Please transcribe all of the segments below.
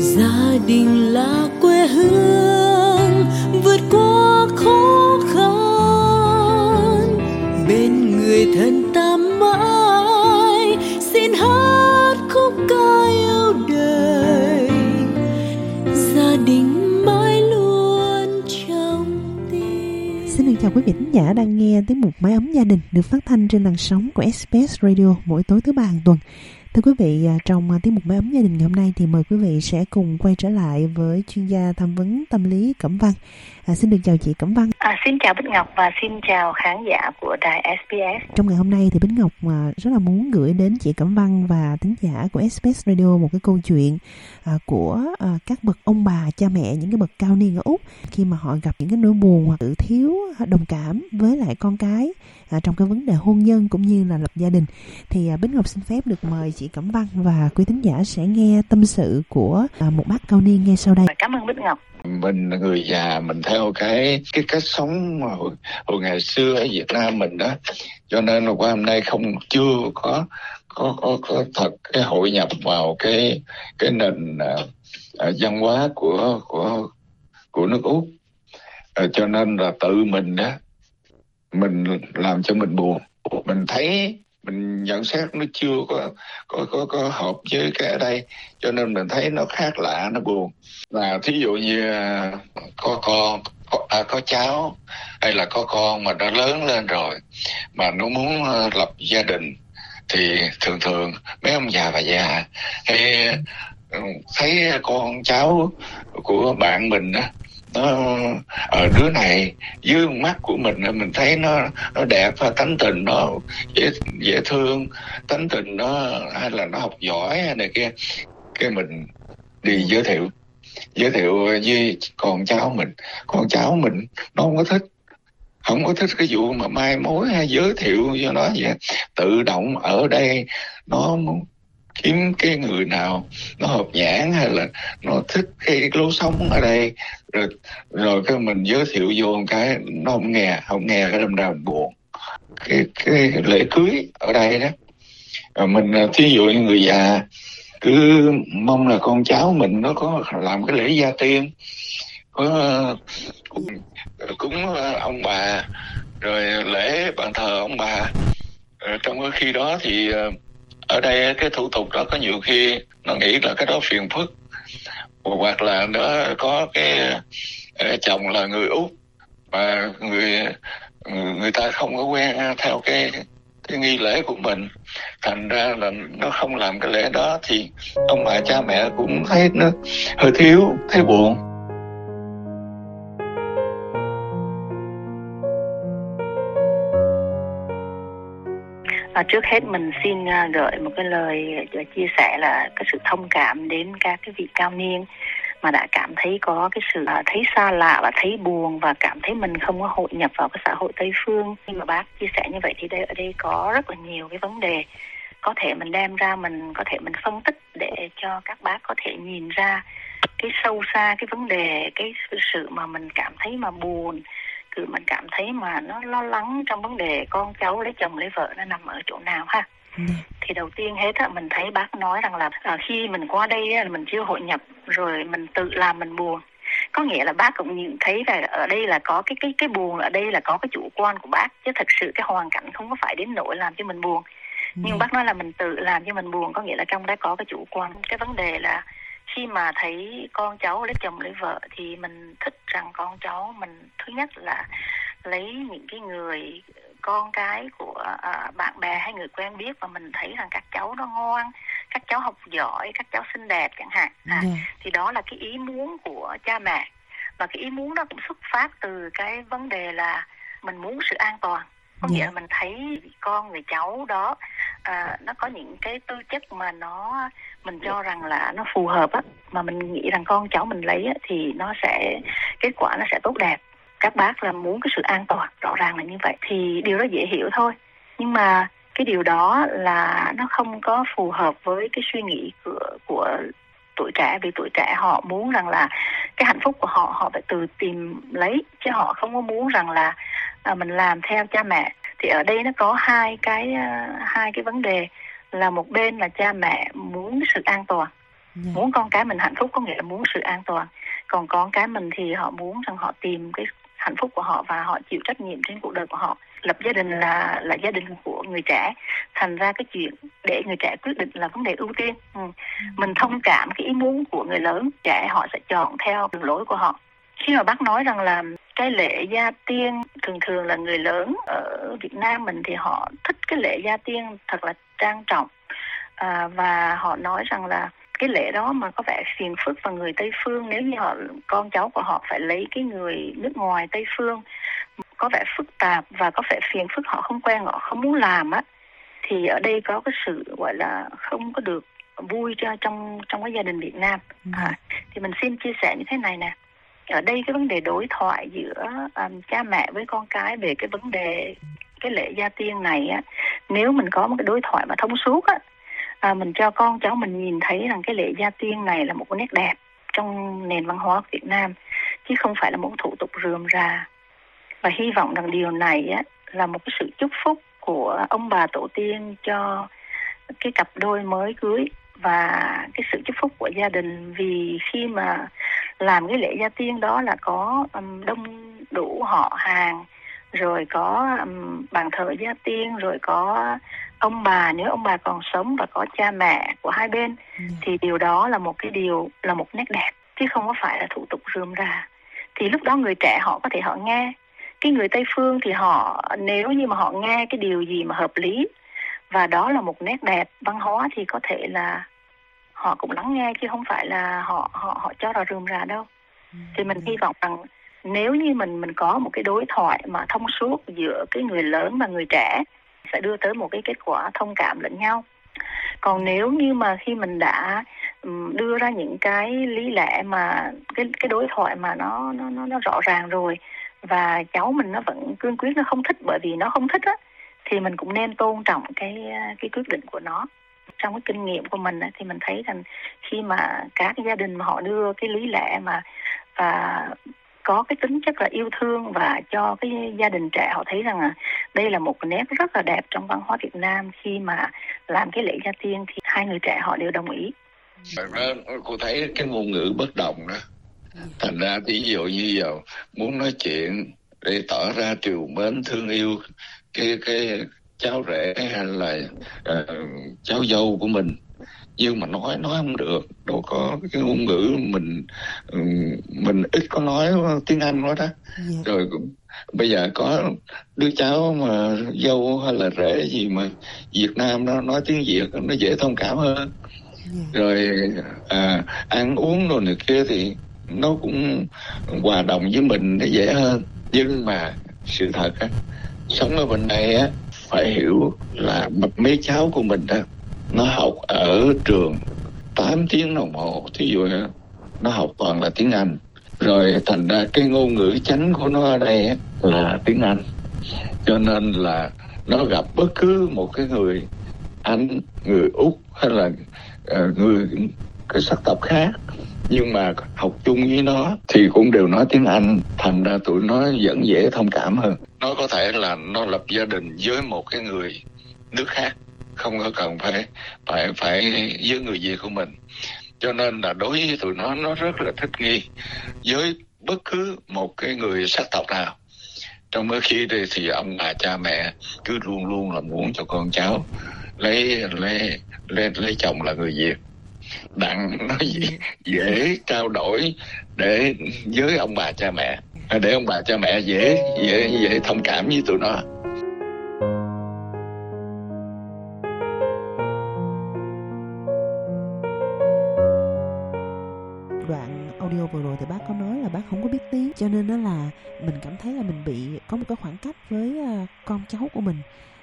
gia đình là quê hương, vượt qua khó khăn. Bên người thân ta mãi, xin hát khúc ca yêu đời. Gia đình mãi luôn trong tim. Xin được chào quý vị khán giả đang nghe tiếng mục Máy ấm gia đình được phát thanh trên làn sóng của SBS Radio mỗi tối thứ ba hàng tuần. Thưa quý vị, à, trong à, tiếng mục Máy ấm gia đình ngày hôm nay thì mời quý vị sẽ cùng quay trở lại với chuyên gia tham vấn tâm lý Cẩm Văn. À, xin được chào chị Cẩm Văn. À, xin chào Bích Ngọc và xin chào khán giả của đài SBS. Trong ngày hôm nay thì Bính Ngọc à, rất là muốn gửi đến chị Cẩm Văn và thính giả của SBS Radio một cái câu chuyện của các bậc ông bà, cha mẹ, những cái bậc cao niên ở Úc khi mà họ gặp những cái nỗi buồn hoặc tự thiếu đồng cảm với lại con cái trong cái vấn đề hôn nhân cũng như là lập gia đình. Thì Bính Ngọc xin phép được mời chị Cẩm Văn và quý thính giả sẽ nghe tâm sự của à, một bác cao niên ngay sau đây. Cảm ơn Bích Ngọc. mình là người già mình theo cái cái cách sống mà hồi, hồi ngày xưa ở Việt Nam mình đó cho nên là qua hôm nay không chưa có có có, có thật cái hội nhập vào cái cái nền à, văn hóa của của của nước Úc à, cho nên là tự mình đó mình làm cho mình buồn mình thấy mình nhận xét nó chưa có có có có hợp với cái ở đây. Cho nên mình thấy nó khác lạ nó buồn. Là thí dụ như à, có con có, à, có cháu hay là có con mà nó lớn lên rồi mà nó muốn à, lập gia đình thì thường thường mấy ông già bà già hay ừ, thấy con cháu của bạn mình á nó ở đứa này dưới mắt của mình mình thấy nó nó đẹp và tánh tình nó dễ dễ thương, tánh tình nó, hay là nó học giỏi hay này kia. Cái mình đi giới thiệu giới thiệu với con cháu mình. Con cháu mình nó không có thích, không có thích cái vụ mà mai mối hay giới thiệu cho nó vậy. Tự động ở đây nó muốn kiếm cái người nào nó hợp nhãn hay là nó thích cái lối sống ở đây. Rồi rồi cái mình giới thiệu vô một cái nó không nghe không nghe cái đâm ra buồn. Cái cái lễ cưới ở đây đó. Rồi mình à, thí dụ như người già cứ mong là con cháu mình nó có làm cái lễ gia tiên. Có cúng, cúng à, ông bà rồi lễ bàn thờ ông bà. Rồi trong cái khi đó thì à, ở đây cái thủ tục đó có nhiều khi nó nghĩ là cái đó phiền phức. Hoặc là nó có cái ờ, chồng là người úc mà người người ta không có quen theo cái cái nghi lễ của mình. Thành ra là nó không làm cái lễ đó thì ông bà cha mẹ cũng thấy nó hơi thiếu, thấy buồn. À, trước hết mình xin uh, gửi một cái lời uh, chia sẻ là cái sự thông cảm đến các cái vị cao niên mà đã cảm thấy có cái sự uh, thấy xa lạ và thấy buồn và cảm thấy mình không có hội nhập vào cái xã hội Tây phương. Nhưng mà bác chia sẻ như vậy thì đây ở đây có rất là nhiều cái vấn đề có thể mình đem ra mình có thể mình phân tích để cho các bác có thể nhìn ra cái sâu xa cái vấn đề cái sự mà mình cảm thấy mà buồn cứ mình cảm thấy mà nó lo lắng trong vấn đề con cháu lấy chồng lấy vợ nó nằm ở chỗ nào ha. Ừ. thì đầu tiên hết á mình thấy bác nói rằng là à, khi mình qua đây á, mình chưa hội nhập rồi mình tự làm mình buồn. Có nghĩa là bác cũng nhìn thấy là ở đây là có cái cái cái buồn ở đây là có cái chủ quan của bác chứ thật sự cái hoàn cảnh không có phải đến nỗi làm cho mình buồn. Nhưng bác nói là mình tự làm cho mình buồn có nghĩa là trong đó có cái chủ quan. Cái vấn đề là khi mà thấy con cháu lấy chồng lấy vợ thì mình thích rằng con cháu mình thứ nhất là lấy những cái người con cái của à, bạn bè hay người quen biết và mình thấy rằng các cháu nó ngoan các cháu học giỏi các cháu xinh đẹp chẳng hạn à, Dạ. thì đó là cái ý muốn của cha mẹ và cái ý muốn đó cũng xuất phát từ cái vấn đề là mình muốn sự an toàn có Dạ. nghĩa là mình thấy con người cháu đó à, nó có những cái tư chất mà nó mình cho rằng là nó phù hợp á mà mình nghĩ rằng con cháu mình lấy á, thì nó sẽ kết quả nó sẽ tốt đẹp. Các bác là muốn cái sự an toàn rõ ràng là như vậy thì điều đó dễ hiểu thôi. Nhưng mà cái điều đó là nó không có phù hợp với cái suy nghĩ của của tuổi trẻ vì tuổi trẻ họ muốn rằng là cái hạnh phúc của họ họ phải tự tìm lấy chứ họ không có muốn rằng là à, mình làm theo cha mẹ thì ở đây nó có hai cái à, hai cái vấn đề là một bên là cha mẹ muốn sự an toàn yeah. Dạ. muốn con cái mình hạnh phúc có nghĩa là muốn sự an toàn còn con cái mình thì họ muốn rằng họ tìm cái hạnh phúc của họ và họ chịu trách nhiệm trên cuộc đời của họ lập gia đình là là gia đình của người trẻ thành ra cái chuyện để người trẻ quyết định là vấn đề ưu tiên ừ. mình thông cảm cái ý muốn của người lớn trẻ họ sẽ chọn theo đường lối của họ khi mà bác nói rằng là cái lễ gia tiên thường thường là người lớn ở Việt Nam mình thì họ thích cái lễ gia tiên thật là trang trọng. À, và họ nói rằng là cái lễ đó mà có vẻ phiền phức và người Tây phương nếu như họ con cháu của họ phải lấy cái người nước ngoài Tây phương có vẻ phức tạp và có vẻ phiền phức họ không quen họ không muốn làm á thì ở đây có cái sự gọi là không có được vui cho trong trong cái gia đình Việt Nam. Ừ. à, thì mình xin chia sẻ như thế này nè ở đây cái vấn đề đối thoại giữa um, cha mẹ với con cái về cái vấn đề cái lễ gia tiên này á nếu mình có một cái đối thoại mà thông suốt á à, mình cho con cháu mình nhìn thấy rằng cái lễ gia tiên này là một cái nét đẹp trong nền văn hóa Việt Nam chứ không phải là một thủ tục rườm rà. Và hy vọng rằng điều này á, là một cái sự chúc phúc của ông bà tổ tiên cho cái cặp đôi mới cưới và cái sự chúc phúc của gia đình. Vì khi mà làm cái lễ gia tiên đó là có um, đông đủ họ hàng rồi có um, bàn thờ gia tiên rồi có ông bà nếu ông bà còn sống và có cha mẹ của hai bên ừ. thì điều đó là một cái điều là một nét đẹp chứ không có phải là thủ tục rườm rà. Thì lúc đó người trẻ họ có thể họ nghe. Cái người tây phương thì họ nếu như mà họ nghe cái điều gì mà hợp lý và đó là một nét đẹp văn hóa thì có thể là họ cũng lắng nghe chứ không phải là họ họ họ cho là rườm rà đâu ừ. thì mình hy vọng rằng nếu như mình mình có một cái đối thoại mà thông suốt giữa cái người lớn và người trẻ sẽ đưa tới một cái kết quả thông cảm lẫn nhau còn nếu như mà khi mình đã đưa ra những cái lý lẽ mà cái cái đối thoại mà nó nó nó, nó rõ ràng rồi và cháu mình nó vẫn cương quyết nó không thích bởi vì nó không thích á thì mình cũng nên tôn trọng cái cái quyết định của nó trong cái kinh nghiệm của mình thì mình thấy rằng khi mà các gia đình mà họ đưa cái lý lẽ mà và có cái tính chất là yêu thương và cho cái gia đình trẻ, họ thấy rằng là đây là một nét rất là đẹp trong văn hóa Việt Nam khi mà làm cái lễ gia tiên thì hai người trẻ họ đều đồng ý. Cô thấy cái ngôn ngữ bất đồng đó. Thành ra ví dụ như giờ muốn nói chuyện để tỏ ra triều mến, thương yêu cái cái cháu rể hay là uh, cháu dâu của mình nhưng mà nói nói không được đâu có cái ngôn ngữ mình mình ít có nói tiếng anh nói đó yeah. Dạ. rồi bây giờ có đứa cháu mà dâu hay là rể gì mà Việt Nam nó nói tiếng Việt nó dễ thông cảm hơn yeah. Dạ. rồi à, ăn uống rồi này kia thì nó cũng hòa đồng với mình nó dễ hơn nhưng mà sự thật á sống ở bên đây á phải hiểu là mấy cháu của mình đó nó học ở trường 8 tiếng đồng hồ. Thí dụ nó học toàn là tiếng Anh. Rồi thành ra cái ngôn ngữ chánh của nó ở đây là tiếng Anh. Cho nên là nó gặp bất cứ một cái người Anh người Úc hay là uh, người cái sắc tộc khác nhưng mà học chung với nó thì cũng đều nói tiếng Anh, thành ra tụi nó vẫn dễ thông cảm hơn. Nó có thể là nó lập gia đình với một cái người nước khác, không có cần phải phải phải với người Việt của mình. Cho nên là đối với tụi nó nó rất là thích nghi với bất cứ một cái người sắc tộc nào. Trong mỗi khi đây thì ông bà cha mẹ cứ luôn luôn là muốn cho con cháu lấy lấy lấy lấy chồng là người Việt đặng nó dễ, dễ trao đổi để với ông bà cha mẹ. Để ông bà cha mẹ dễ dễ dễ thông cảm với tụi nó. Cho nên đó là mình cảm thấy là mình bị có một cái khoảng cách với uh, con cháu của mình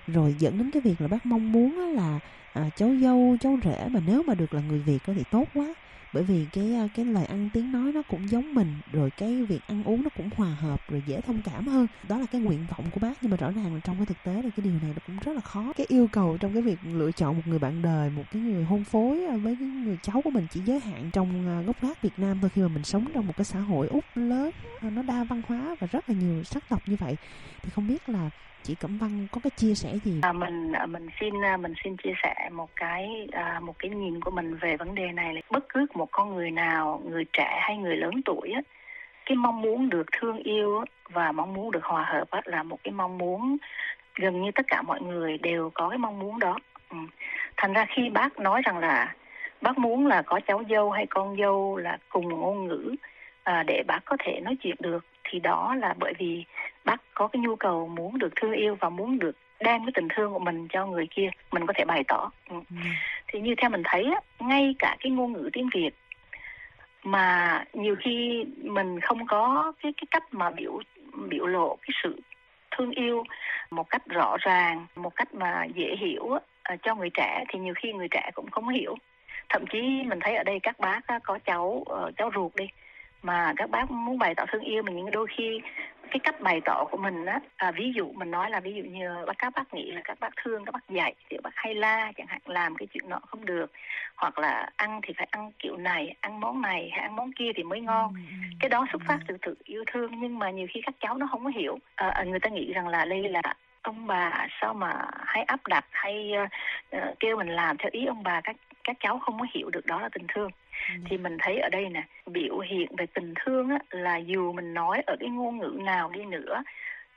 rồi dẫn đến cái việc là bác mong muốn là à, cháu dâu cháu rể mà nếu mà được là người việt thì tốt quá. Bởi vì cái cái lời ăn tiếng nói nó cũng giống mình rồi cái việc ăn uống nó cũng hòa hợp rồi dễ thông cảm hơn. Đó là cái nguyện vọng của bác nhưng mà rõ ràng là trong cái thực tế thì cái điều này nó cũng rất là khó. Cái yêu cầu trong cái việc lựa chọn một người bạn đời một cái người hôn phối với cái người cháu của mình chỉ giới hạn trong gốc gác Việt Nam thôi. Khi mà mình sống trong một cái xã hội úc lớn nó đa văn hóa và rất là nhiều sắc tộc như vậy thì không biết là chị Cẩm Văn có cái chia sẻ gì? À, mình à, mình xin à, mình xin chia sẻ một cái à, một cái nhìn của mình về vấn đề này là bất cứ một con người nào người trẻ hay người lớn tuổi á cái mong muốn được thương yêu và mong muốn được hòa hợp á, là một cái mong muốn gần như tất cả mọi người đều có cái mong muốn đó. Ừ. Thành ra khi bác nói rằng là bác muốn là có cháu dâu hay con dâu là cùng ngôn ngữ à, để bác có thể nói chuyện được thì đó là bởi vì bác có cái nhu cầu muốn được thương yêu và muốn được đem cái tình thương của mình cho người kia mình có thể bày tỏ ừ. ừ. thì như theo mình thấy á, ngay cả cái ngôn ngữ tiếng việt mà nhiều khi mình không có cái cái cách mà biểu biểu lộ cái sự thương yêu một cách rõ ràng một cách mà dễ hiểu uh, cho người trẻ thì nhiều khi người trẻ cũng không hiểu thậm chí mình thấy ở đây các bác có cháu uh, cháu ruột đi mà các bác muốn bày tỏ thương yêu mình những đôi khi cái cách bày tỏ của mình á à, ví dụ mình nói là ví dụ như các bác nghĩ là các bác thương các bác dạy thì bác hay la chẳng hạn làm cái chuyện nọ không được. Hoặc là ăn thì phải ăn kiểu này ăn món này hay ăn món kia thì mới ngon. ừ, ừ, cái đó xuất phát ừ. từ tự yêu thương nhưng mà nhiều khi các cháu nó không có hiểu. À, à, người ta nghĩ rằng là đây là ông bà sao mà hay áp đặt hay uh, kêu mình làm theo ý ông bà các các cháu không có hiểu được đó là tình thương. Thì mình thấy ở đây nè biểu hiện về tình thương á, là dù mình nói ở cái ngôn ngữ nào đi nữa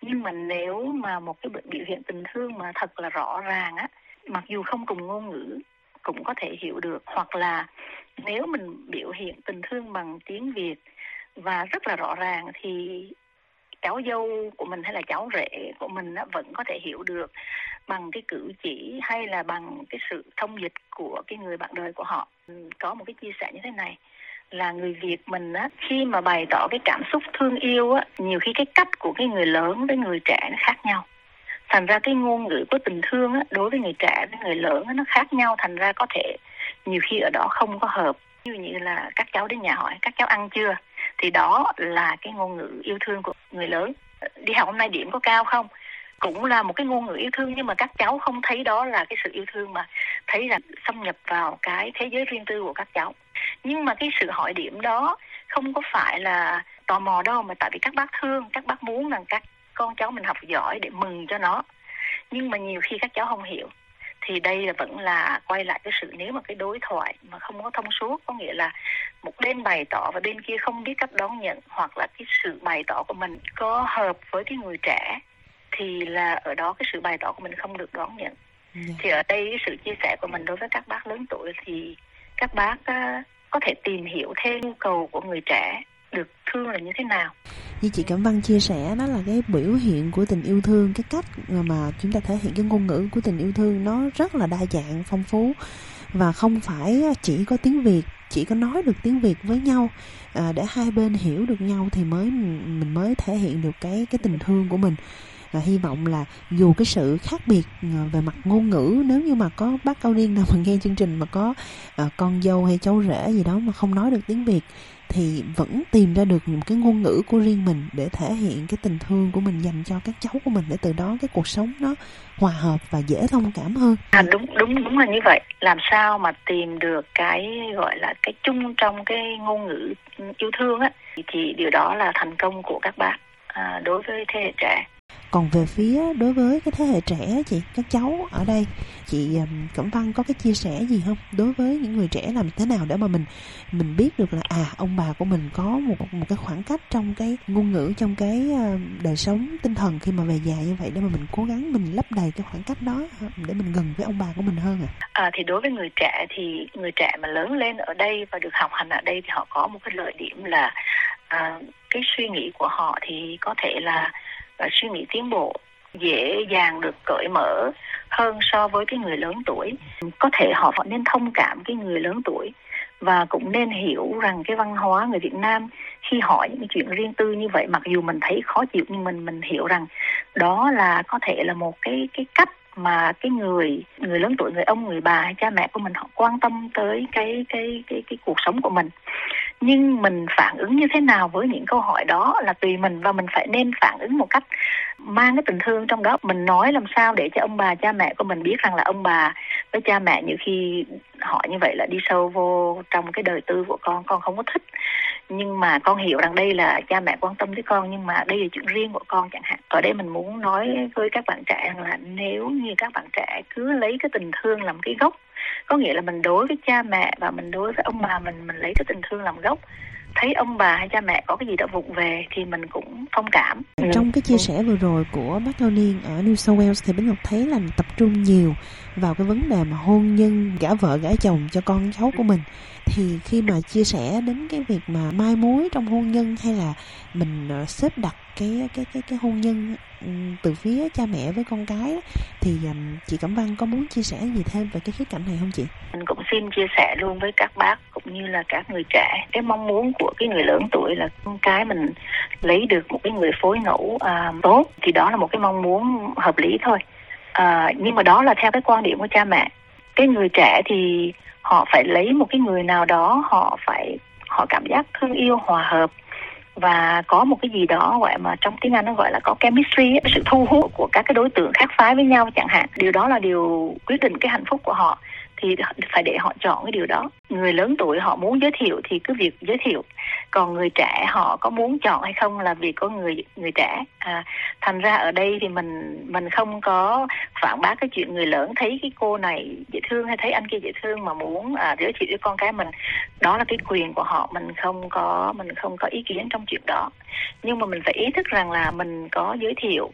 nhưng mà nếu mà một cái biểu hiện tình thương mà thật là rõ ràng á mặc dù không cùng ngôn ngữ cũng có thể hiểu được. Hoặc là nếu mình biểu hiện tình thương bằng tiếng việt và rất là rõ ràng thì cháu dâu của mình hay là cháu rể của mình á, vẫn có thể hiểu được bằng cái cử chỉ hay là bằng cái sự thông dịch của cái người bạn đời của họ. Có một cái chia sẻ như thế này là người Việt mình á khi mà bày tỏ cái cảm xúc thương yêu á nhiều khi cái cách của cái người lớn với người trẻ nó khác nhau. Thành ra cái ngôn ngữ của tình thương á đối với người trẻ với người lớn á, nó khác nhau thành ra có thể nhiều khi ở đó không có hợp như như là các cháu đến nhà hỏi, các cháu ăn chưa? Thì đó là cái ngôn ngữ yêu thương của người lớn. Đi học hôm nay điểm có cao không? Cũng là một cái ngôn ngữ yêu thương, nhưng mà các cháu không thấy đó là cái sự yêu thương mà thấy là xâm nhập vào cái thế giới riêng tư của các cháu. Nhưng mà cái sự hỏi điểm đó không có phải là tò mò đâu, mà tại vì các bác thương, các bác muốn rằng các con cháu mình học giỏi để mừng cho nó. Nhưng mà nhiều khi các cháu không hiểu thì đây là vẫn là quay lại cái sự nếu mà cái đối thoại mà không có thông suốt có nghĩa là một bên bày tỏ và bên kia không biết cách đón nhận hoặc là cái sự bày tỏ của mình có hợp với cái người trẻ thì là ở đó cái sự bày tỏ của mình không được đón nhận yeah. Dạ. thì ở đây cái sự chia sẻ của mình đối với các bác lớn tuổi thì các bác uh, có thể tìm hiểu thêm nhu cầu của người trẻ được thương là như thế nào? Như chị Cẩm Văn chia sẻ đó là cái biểu hiện của tình yêu thương cái cách mà chúng ta thể hiện cái ngôn ngữ của tình yêu thương nó rất là đa dạng phong phú. Và không phải chỉ có tiếng Việt chỉ có nói được tiếng Việt với nhau. À, để hai bên hiểu được nhau thì mới mình mới thể hiện được cái cái tình thương của mình. Và hy vọng là dù cái sự khác biệt à, về mặt ngôn ngữ nếu như mà có bác cao niên nào mà nghe chương trình mà có à, con dâu hay cháu rể gì đó mà không nói được tiếng việt thì vẫn tìm ra được một cái ngôn ngữ của riêng mình để thể hiện cái tình thương của mình dành cho các cháu của mình để từ đó cái cuộc sống nó hòa hợp và dễ thông cảm hơn. À đúng đúng đúng là như vậy. Làm sao mà tìm được cái gọi là cái chung trong cái ngôn ngữ yêu thương á thì điều đó là thành công của các bạn à, đối với thế hệ trẻ còn về phía đối với cái thế hệ trẻ chị các cháu ở đây chị cẩm văn có cái chia sẻ gì không? Đối với những người trẻ làm thế nào để mà mình mình biết được là à ông bà của mình có một một cái khoảng cách trong cái ngôn ngữ trong cái ờ, đời sống tinh thần khi mà về già như vậy để mà mình cố gắng mình lấp đầy cái khoảng cách đó ờ, để mình gần với ông bà của mình hơn à, à thì đối với người trẻ thì người trẻ mà lớn lên ở đây và được học hành ở đây thì họ có một cái lợi điểm là à, cái suy nghĩ của họ thì có thể là và suy nghĩ tiến bộ dễ dàng được cởi mở hơn so với cái người lớn tuổi. Có thể họ vẫn nên thông cảm cái người lớn tuổi và cũng nên hiểu rằng cái văn hóa người Việt Nam khi hỏi những cái chuyện riêng tư như vậy, mặc dù mình thấy khó chịu nhưng mình mình hiểu rằng đó là có thể là một cái cái cách mà cái người người lớn tuổi, người ông, người bà hay cha mẹ của mình họ quan tâm tới cái cái cái cái cuộc sống của mình nhưng mình phản ứng như thế nào với những câu hỏi đó là tùy mình và mình phải nên phản ứng một cách mang cái tình thương trong đó. Mình nói làm sao để cho ông bà, cha mẹ của mình biết rằng là ông bà với cha mẹ nhiều khi họ như vậy là đi sâu vô trong cái đời tư của con con không có thích. Nhưng mà con hiểu rằng đây là cha mẹ quan tâm tới con, nhưng mà đây là chuyện riêng của con chẳng hạn. Ở đây mình muốn nói với các bạn trẻ rằng là nếu như các bạn trẻ cứ lấy cái tình thương làm cái gốc có nghĩa là mình đối với cha mẹ và mình đối với ông bà mình mình lấy cái tình thương làm gốc. Thấy ông bà hay cha mẹ có cái gì đó vụng về thì mình cũng thông cảm. Ừ. Trong cái chia sẻ vừa rồi của bác cao niên ở New South Wales thì Bến Ngọc thấy là tập trung nhiều vào cái vấn đề mà hôn nhân, gả vợ, gả chồng cho con cháu của mình. Thì khi mà chia sẻ đến cái việc mà mai mối trong hôn nhân hay là mình ờ, xếp đặt cái cái cái cái hôn nhân ừ, từ phía cha mẹ với con cái thì à, chị Cẩm Văn có muốn chia sẻ gì thêm về cái khía cạnh này không chị? Mình cũng xin chia sẻ luôn với các bác cũng như là các người trẻ. Cái mong muốn của cái người lớn tuổi là con cái mình lấy được một cái người phối ngẫu à, tốt. Thì đó là một cái mong muốn hợp lý thôi. À, nhưng mà đó là theo cái quan điểm của cha mẹ. Cái người trẻ thì họ phải lấy một cái người nào đó họ phải họ cảm giác thương yêu hòa hợp và có một cái gì đó gọi mà trong tiếng Anh nó gọi là có chemistry sự thu hút của các cái đối tượng khác phái với nhau chẳng hạn. Điều đó là điều quyết định cái hạnh phúc của họ thì phải để họ chọn cái điều đó. Người lớn tuổi họ muốn giới thiệu thì cứ việc giới thiệu. Còn người trẻ họ có muốn chọn hay không là việc của người người trẻ. À, thành ra ở đây thì mình mình không có phản bác cái chuyện người lớn thấy cái cô này dễ thương hay thấy anh kia dễ thương mà muốn à, giới thiệu với con cái mình. Đó là cái quyền của họ mình không có mình không có ý kiến trong chuyện đó. Nhưng mà mình phải ý thức rằng là mình có giới thiệu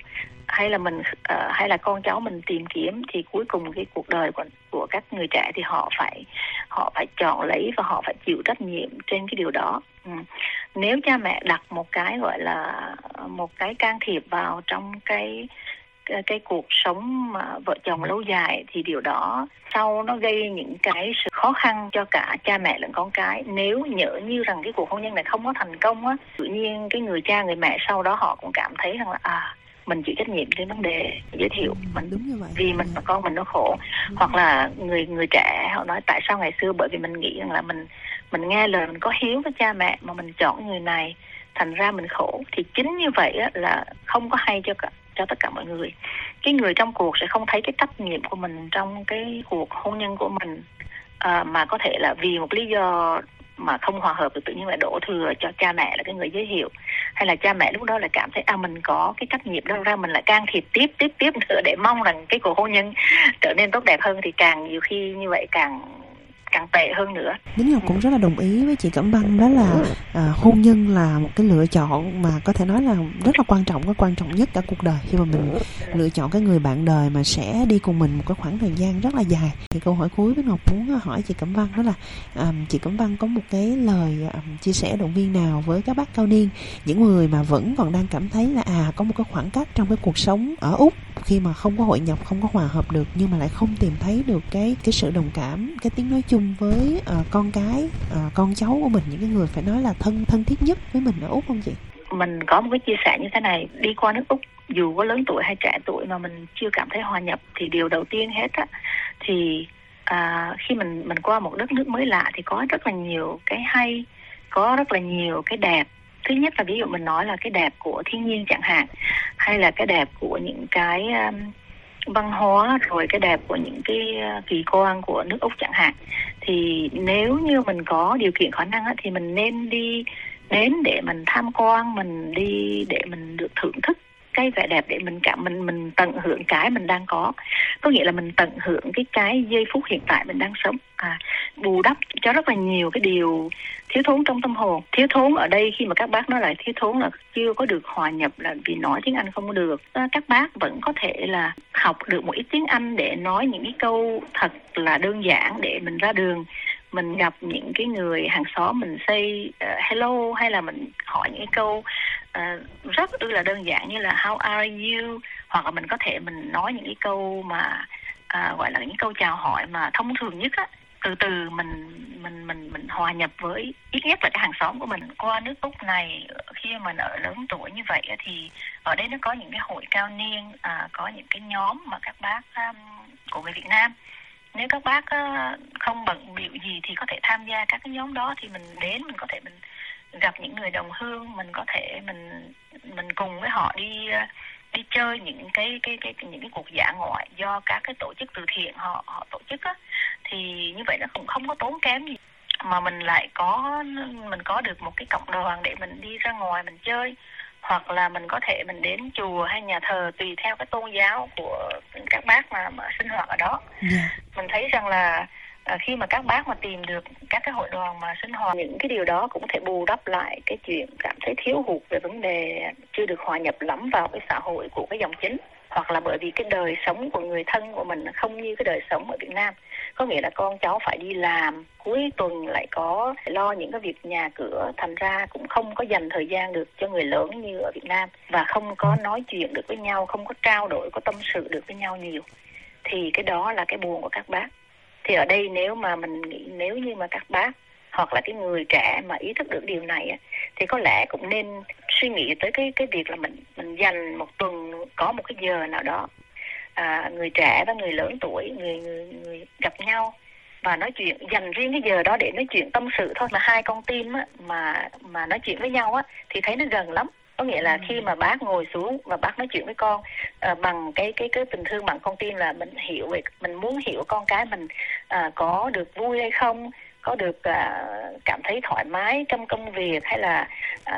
hay là mình uh, hay là con cháu mình tìm kiếm thì cuối cùng cái cuộc đời của của các người trẻ thì họ phải họ phải chọn lấy và họ phải chịu trách nhiệm trên cái điều đó ừ. nếu cha mẹ đặt một cái gọi là một cái can thiệp vào trong cái cái, cái cuộc sống mà vợ chồng lâu dài thì điều đó sau nó gây những cái sự khó khăn cho cả cha mẹ lẫn con cái nếu nhỡ như rằng cái cuộc hôn nhân này không có thành công á tự nhiên cái người cha người mẹ sau đó họ cũng cảm thấy rằng là à mình chịu trách nhiệm trên vấn đề giới thiệu ừ, mình. đúng như vậy. Vì mình và con mình nó khổ. Ừ. hoặc là người người trẻ họ nói tại sao ngày xưa bởi vì mình nghĩ rằng là mình mình nghe lời mình có hiếu với cha mẹ mà mình chọn người này thành ra mình khổ thì chính như vậy á, là không có hay cho cả cho tất cả mọi người. Cái người trong cuộc sẽ không thấy cái trách nhiệm của mình trong cái cuộc hôn nhân của mình à, mà có thể là vì một lý do mà không hòa hợp thì tự nhiên lại đổ thừa cho cha mẹ là cái người giới thiệu. Hay là cha mẹ lúc đó lại cảm thấy à mình có cái trách nhiệm đâu ra, mình lại can thiệp tiếp tiếp tiếp nữa để mong rằng cái cuộc hôn nhân trở nên tốt đẹp hơn thì càng nhiều khi như vậy càng càng tệ hơn nữa. Đính Ngọc cũng rất là đồng ý với chị Cẩm Văn đó là à, hôn nhân là một cái lựa chọn mà có thể nói là rất là quan trọng, cái quan trọng nhất cả cuộc đời khi mà mình lựa chọn cái người bạn đời mà sẽ đi cùng mình một cái khoảng thời gian rất là dài. Thì câu hỏi cuối với Ngọc muốn hỏi chị Cẩm Văn đó là à, chị Cẩm Văn có một cái lời à, chia sẻ động viên nào với các bác cao niên, những người mà vẫn còn đang cảm thấy là à có một cái khoảng cách trong cái cuộc sống ở úc khi mà không có hội nhập, không có hòa hợp được nhưng mà lại không tìm thấy được cái cái sự đồng cảm, cái tiếng nói chung với uh, con cái uh, con cháu của mình những cái người phải nói là thân thân thiết nhất với mình ở úc không chị? Mình có một cái chia sẻ như thế này đi qua nước úc dù có lớn tuổi hay trẻ tuổi mà mình chưa cảm thấy hòa nhập thì điều đầu tiên hết á thì à, khi mình mình qua một đất nước mới lạ thì có rất là nhiều cái hay có rất là nhiều cái đẹp. Thứ nhất là ví dụ mình nói là cái đẹp của thiên nhiên chẳng hạn hay là cái đẹp của những cái um, văn hóa rồi cái đẹp của những cái ờ, kỳ quan của nước úc chẳng hạn thì nếu như mình có điều kiện khả năng á, thì mình nên đi đến để mình tham quan mình đi để mình được thưởng thức cái vẻ đẹp để mình cảm mình mình tận hưởng cái mình đang có. Có nghĩa là mình tận hưởng cái cái giây phút hiện tại mình đang sống. À, bù đắp cho rất là nhiều cái điều thiếu thốn trong tâm hồn. Thiếu thốn ở đây khi mà các bác nói lại thiếu thốn là chưa có được hòa nhập là vì nói tiếng anh không được. À, các bác vẫn có thể là học được một ít tiếng anh để nói những cái câu thật là đơn giản để mình ra đường mình gặp những cái người hàng xóm mình say uh, hello hay là mình hỏi những cái câu uh, rất là đơn giản như là how are you? Hoặc là mình có thể mình nói những cái câu mà uh, gọi là những câu chào hỏi mà thông thường nhất á từ từ mình mình mình mình hòa nhập với ít nhất là cái hàng xóm của mình qua nước úc này khi mà ở lớn tuổi như vậy thì ở đây nó có những cái hội cao niên à, có những cái nhóm mà các bác um, của người việt nam nếu các bác ờ, không bận biểu gì thì có thể tham gia các cái nhóm đó thì mình đến, mình có thể mình gặp những người đồng hương, mình có thể mình mình cùng với họ đi ờ, đi chơi những cái cái cái, những cái cuộc dã ngoại do các cái tổ chức từ thiện họ họ tổ chức á. Thì như vậy nó cũng không có tốn kém gì, mà mình lại có, mình có được một cái cộng đoàn để mình đi ra ngoài mình chơi hoặc là mình có thể mình đến chùa hay nhà thờ tùy theo cái tôn giáo của các bác mà, mà sinh hoạt ở đó yeah. Dạ. mình thấy rằng là à, khi mà các bác mà tìm được các cái hội đoàn mà sinh hoạt những cái điều đó cũng thể bù đắp lại cái chuyện cảm thấy thiếu hụt về vấn đề chưa được hòa nhập lắm vào cái xã hội của cái dòng chính hoặc là bởi vì cái đời sống của người thân của mình không như cái đời sống ở Việt Nam. Có nghĩa là con cháu phải đi làm, cuối tuần lại có lo những cái việc nhà cửa, thành ra cũng không có dành thời gian được cho người lớn như ở Việt Nam. Và không có nói chuyện được với nhau, không có trao đổi, có tâm sự được với nhau nhiều. Thì cái đó là cái buồn của các bác. Thì ở đây nếu mà mình nghĩ, nếu như mà các bác hoặc là cái người trẻ mà ý thức được điều này á, thì có lẽ cũng nên suy nghĩ tới cái cái việc là mình mình dành một tuần có một cái giờ nào đó à, người trẻ và người lớn tuổi người, người người gặp nhau và nói chuyện dành riêng cái giờ đó để nói chuyện tâm sự thôi. Mà hai con tim á, mà mà nói chuyện với nhau á thì thấy nó gần lắm. Có nghĩa là khi mà bác ngồi xuống và bác nói chuyện với con à, bằng cái cái cái tình thương bằng con tim là mình hiểu về mình muốn hiểu con cái mình à, có được vui hay không có được uh, cảm thấy thoải mái trong công việc hay là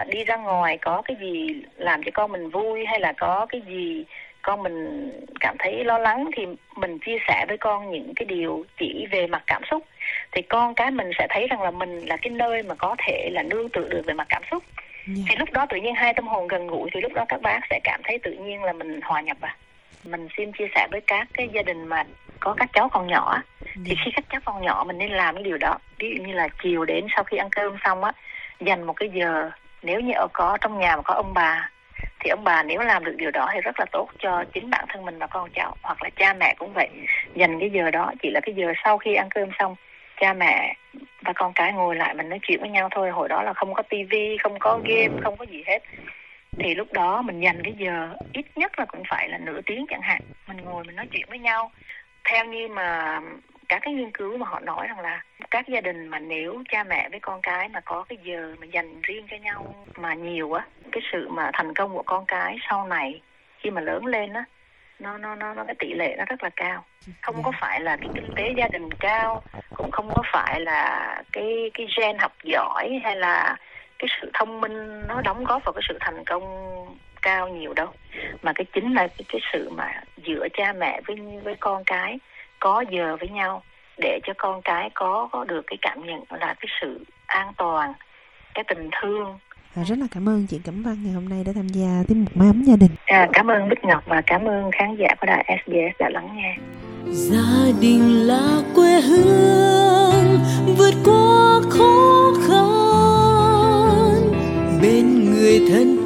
uh, đi ra ngoài có cái gì làm cho con mình vui hay là có cái gì con mình cảm thấy lo lắng thì mình chia sẻ với con những cái điều chỉ về mặt cảm xúc. Thì con cái mình sẽ thấy rằng là mình là cái nơi mà có thể là nương tựa được về mặt cảm xúc. Yeah. thì lúc đó tự nhiên hai tâm hồn gần gũi thì lúc đó các bác sẽ cảm thấy tự nhiên là mình hòa nhập à mình xin chia sẻ với các cái gia đình mà có các cháu còn nhỏ. Yeah. thì khi các cháu còn nhỏ mình nên làm cái điều đó. Ví dụ như là chiều đến sau khi ăn cơm xong á dành một cái giờ nếu như ở có trong nhà mà có ông bà thì ông bà nếu làm được điều đó thì rất là tốt cho chính bản thân mình và con cháu hoặc là cha mẹ cũng vậy. Dành cái giờ đó chỉ là cái giờ sau khi ăn cơm xong cha mẹ và con cái ngồi lại mình nói chuyện với nhau thôi. Hồi đó là không có tivi không có game không có gì hết thì lúc đó mình dành cái giờ ít nhất là cũng phải là nửa tiếng chẳng hạn. Mình ngồi mình nói chuyện với nhau. Theo như mà các cái nghiên cứu mà họ nói rằng là các gia đình mà nếu cha mẹ với con cái mà có cái giờ mà dành riêng cho nhau mà nhiều á, cái sự mà thành công của con cái sau này khi mà lớn lên á, nó nó nó nó cái tỷ lệ nó rất là cao. Không có phải là cái kinh tế gia đình cao, cũng không có phải là cái cái gen học giỏi hay là cái sự thông minh nó đóng góp vào cái sự thành công cao nhiều đâu mà cái chính là cái, cái sự mà giữa cha mẹ với với con cái có giờ với nhau để cho con cái có có được cái cảm nhận là cái sự an toàn cái tình thương À, rất là cảm ơn chị Cẩm Văn ngày hôm nay đã tham gia tiết mục Mái ấm gia đình. À, cảm ơn Bích Ngọc và cảm ơn khán giả của đài SBS đã lắng nghe. Gia đình là quê hương vượt qua khó 会疼。